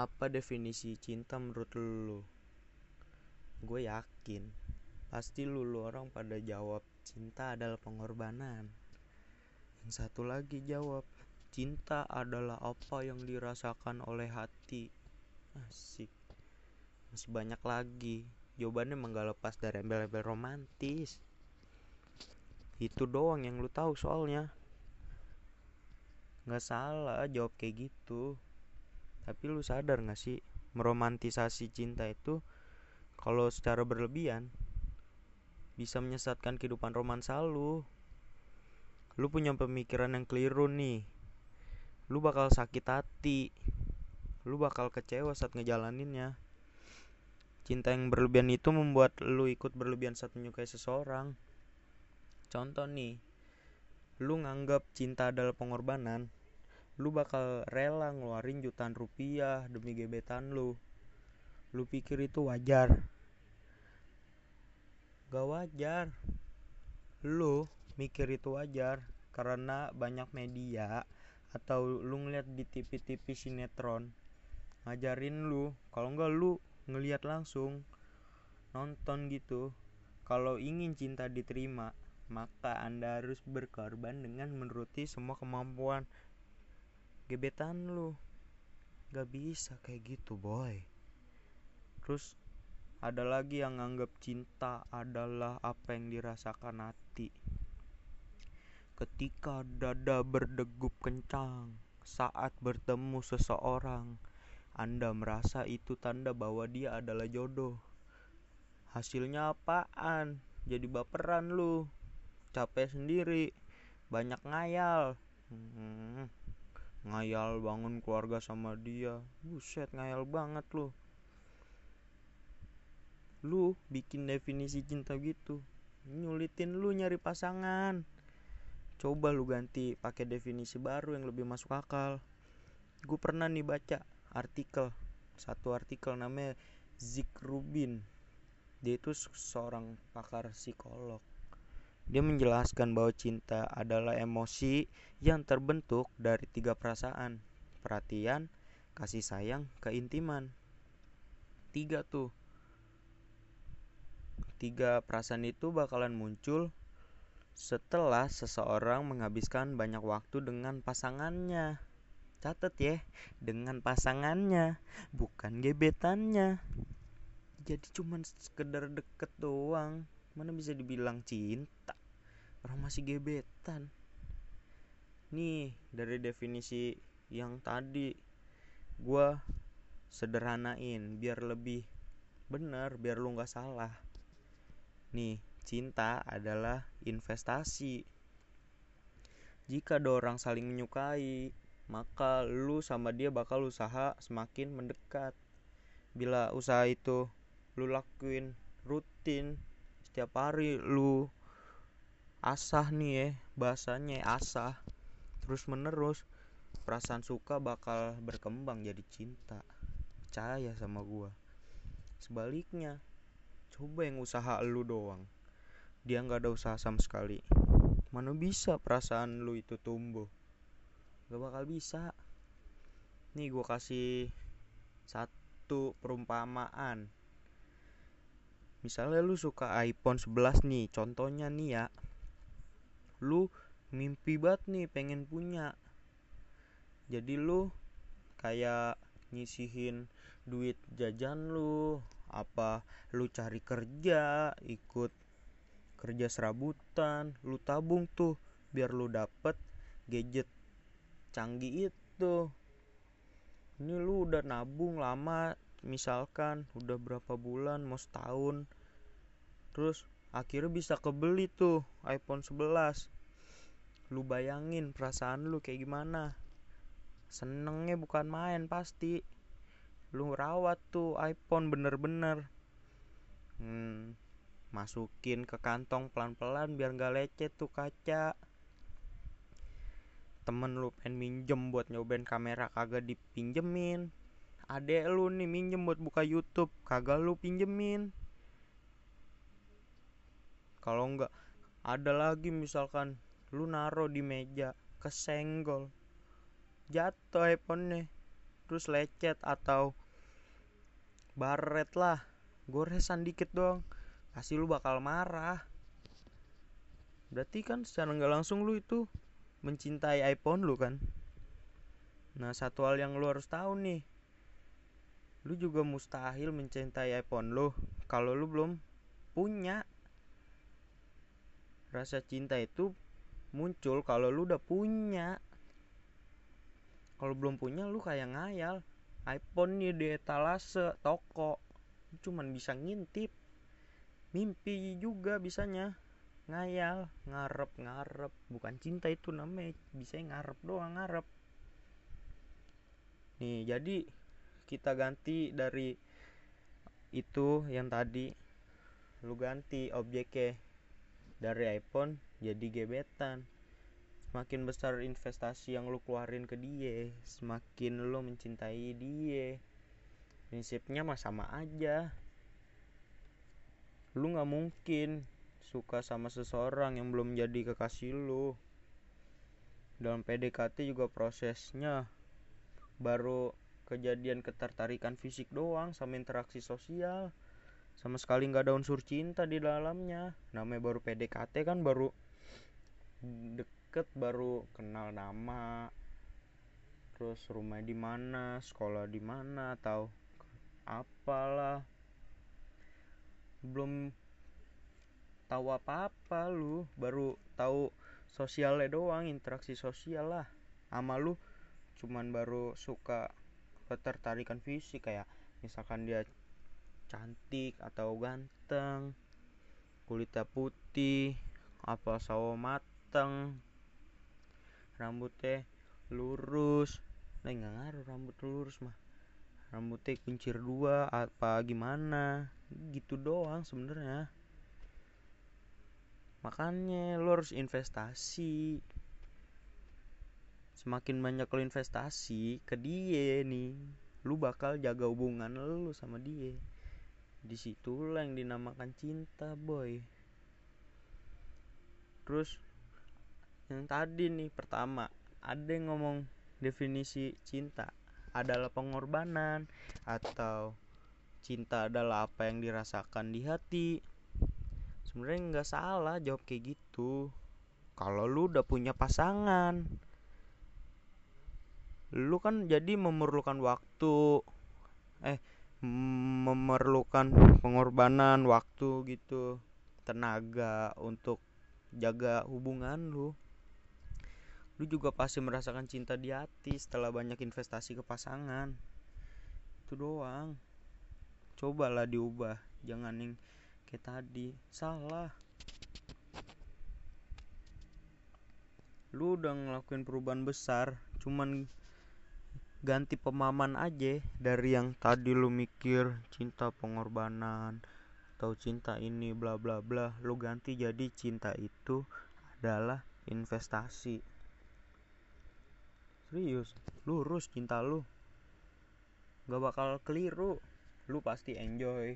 Apa definisi cinta menurut lu? Gue yakin pasti lu, lu orang pada jawab cinta adalah pengorbanan. Yang satu lagi jawab cinta adalah apa yang dirasakan oleh hati. Asik. Masih banyak lagi. Jawabannya emang gak lepas dari embel-embel romantis. Itu doang yang lu tahu soalnya. Gak salah jawab kayak gitu tapi lu sadar gak sih meromantisasi cinta itu kalau secara berlebihan bisa menyesatkan kehidupan romansa lu. Lu punya pemikiran yang keliru nih. Lu bakal sakit hati. Lu bakal kecewa saat ngejalaninnya. Cinta yang berlebihan itu membuat lu ikut berlebihan saat menyukai seseorang. Contoh nih lu nganggap cinta adalah pengorbanan lu bakal rela ngeluarin jutaan rupiah demi gebetan lu. Lu pikir itu wajar. Gak wajar. Lu mikir itu wajar karena banyak media atau lu ngeliat di TV-TV sinetron ngajarin lu. Kalau enggak lu ngeliat langsung nonton gitu. Kalau ingin cinta diterima maka anda harus berkorban dengan menuruti semua kemampuan gebetan lu. Gak bisa kayak gitu boy. Terus ada lagi yang nganggap cinta adalah apa yang dirasakan hati. Ketika dada berdegup kencang saat bertemu seseorang anda merasa itu tanda bahwa dia adalah jodoh. Hasilnya apaan? Jadi baperan lu. Capek sendiri. Banyak ngayal. Hmm ngayal bangun keluarga sama dia. Buset ngayal banget lu. Lu bikin definisi cinta gitu. Nyulitin lu nyari pasangan. Coba lu ganti pakai definisi baru yang lebih masuk akal. Gue pernah nih baca artikel satu artikel namanya Zik Rubin. Dia itu seorang pakar psikolog dia menjelaskan bahwa cinta adalah emosi yang terbentuk dari tiga perasaan: perhatian, kasih sayang, keintiman. Tiga tuh. Tiga perasaan itu bakalan muncul setelah seseorang menghabiskan banyak waktu dengan pasangannya. Catat ya, dengan pasangannya, bukan gebetannya. Jadi cuman sekedar deket doang, mana bisa dibilang cinta orang masih gebetan. Nih dari definisi yang tadi gua sederhanain biar lebih bener biar lu nggak salah. Nih cinta adalah investasi. Jika dua orang saling menyukai maka lu sama dia bakal usaha semakin mendekat. Bila usaha itu lu lakuin rutin setiap hari lu asah nih ya bahasanya asah. Terus menerus perasaan suka bakal berkembang jadi cinta. Percaya sama gua. Sebaliknya coba yang usaha lu doang. Dia nggak ada usaha sama sekali. Mana bisa perasaan lu itu tumbuh? Gak bakal bisa. Nih gua kasih satu perumpamaan. Misalnya lu suka iPhone 11 nih contohnya nih ya lu mimpi banget nih pengen punya. Jadi lu kayak nyisihin duit jajan lu apa lu cari kerja ikut kerja serabutan lu tabung tuh biar lu dapet gadget canggih itu. Ini lu udah nabung lama misalkan udah berapa bulan mau setahun terus akhirnya bisa kebeli tuh iPhone 11 lu bayangin perasaan lu kayak gimana. Senengnya bukan main pasti. Lu rawat tuh iPhone bener-bener. Hmm, masukin ke kantong pelan-pelan biar gak lecet tuh kaca. Temen lu pengen minjem buat nyobain kamera kagak dipinjemin. Adek lu nih minjem buat buka YouTube kagak lu pinjemin. Kalau enggak ada lagi misalkan lu naro di meja kesenggol. Jatuh iPhone-nya terus lecet atau baret lah. Goresan dikit doang. Pasti lu bakal marah. Berarti kan secara nggak langsung lu itu mencintai iPhone lu kan? Nah satu hal yang lu harus tahu nih. Lu juga mustahil mencintai iPhone lu kalau lu belum punya rasa cinta itu muncul kalau lu udah punya. Kalau belum punya lu kayak ngayal. iPhone nih di etalase toko. Cuman bisa ngintip. Mimpi juga bisanya. Ngayal ngarep ngarep. Bukan cinta itu namanya bisa ngarep doang ngarep. Nih jadi kita ganti dari itu yang tadi. Lu ganti objeknya dari iPhone jadi gebetan. Semakin besar investasi yang lu keluarin ke dia semakin lu mencintai dia. Prinsipnya mah sama aja. Lu nggak mungkin suka sama seseorang yang belum jadi kekasih lu. Dalam PDKT juga prosesnya. Baru kejadian ketertarikan fisik doang sama interaksi sosial. Sama sekali nggak ada unsur cinta di dalamnya. Namanya baru PDKT kan baru deket baru kenal nama terus rumah di mana sekolah di mana atau apalah. Belum tahu apa-apa lu baru tahu sosialnya doang interaksi sosial lah. Sama lu cuman baru suka ketertarikan fisik kayak misalkan dia cantik atau ganteng kulitnya putih apa sawo mateng. Rambutnya lurus. Nah nggak ngaruh rambut lurus mah. Rambutnya kuncir dua apa gimana? Gitu doang sebenarnya. Makanya lo harus investasi. Semakin banyak lo investasi ke dia nih lu bakal jaga hubungan lu sama dia. Di situlah yang dinamakan cinta boy. Terus yang tadi nih pertama ada yang ngomong definisi cinta adalah pengorbanan atau cinta adalah apa yang dirasakan di hati. Sebenarnya nggak salah jawab kayak gitu. Kalau lu udah punya pasangan lu kan jadi memerlukan waktu. Eh memerlukan pengorbanan waktu gitu tenaga untuk jaga hubungan lu lu juga pasti merasakan cinta di hati setelah banyak investasi ke pasangan. Itu doang. Cobalah diubah. Jangan yang kayak tadi. Salah. Lu udah ngelakuin perubahan besar cuman ganti pemahaman aja dari yang tadi lu mikir cinta pengorbanan atau cinta ini bla bla bla. Lu ganti jadi cinta itu adalah investasi serius lurus cinta lu. Gak bakal keliru. Lu pasti enjoy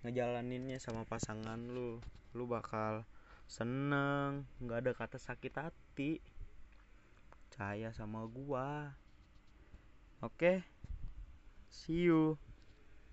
ngejalaninnya sama pasangan lu. Lu bakal seneng nggak ada kata sakit hati. Percaya sama gua. Oke, okay? see you.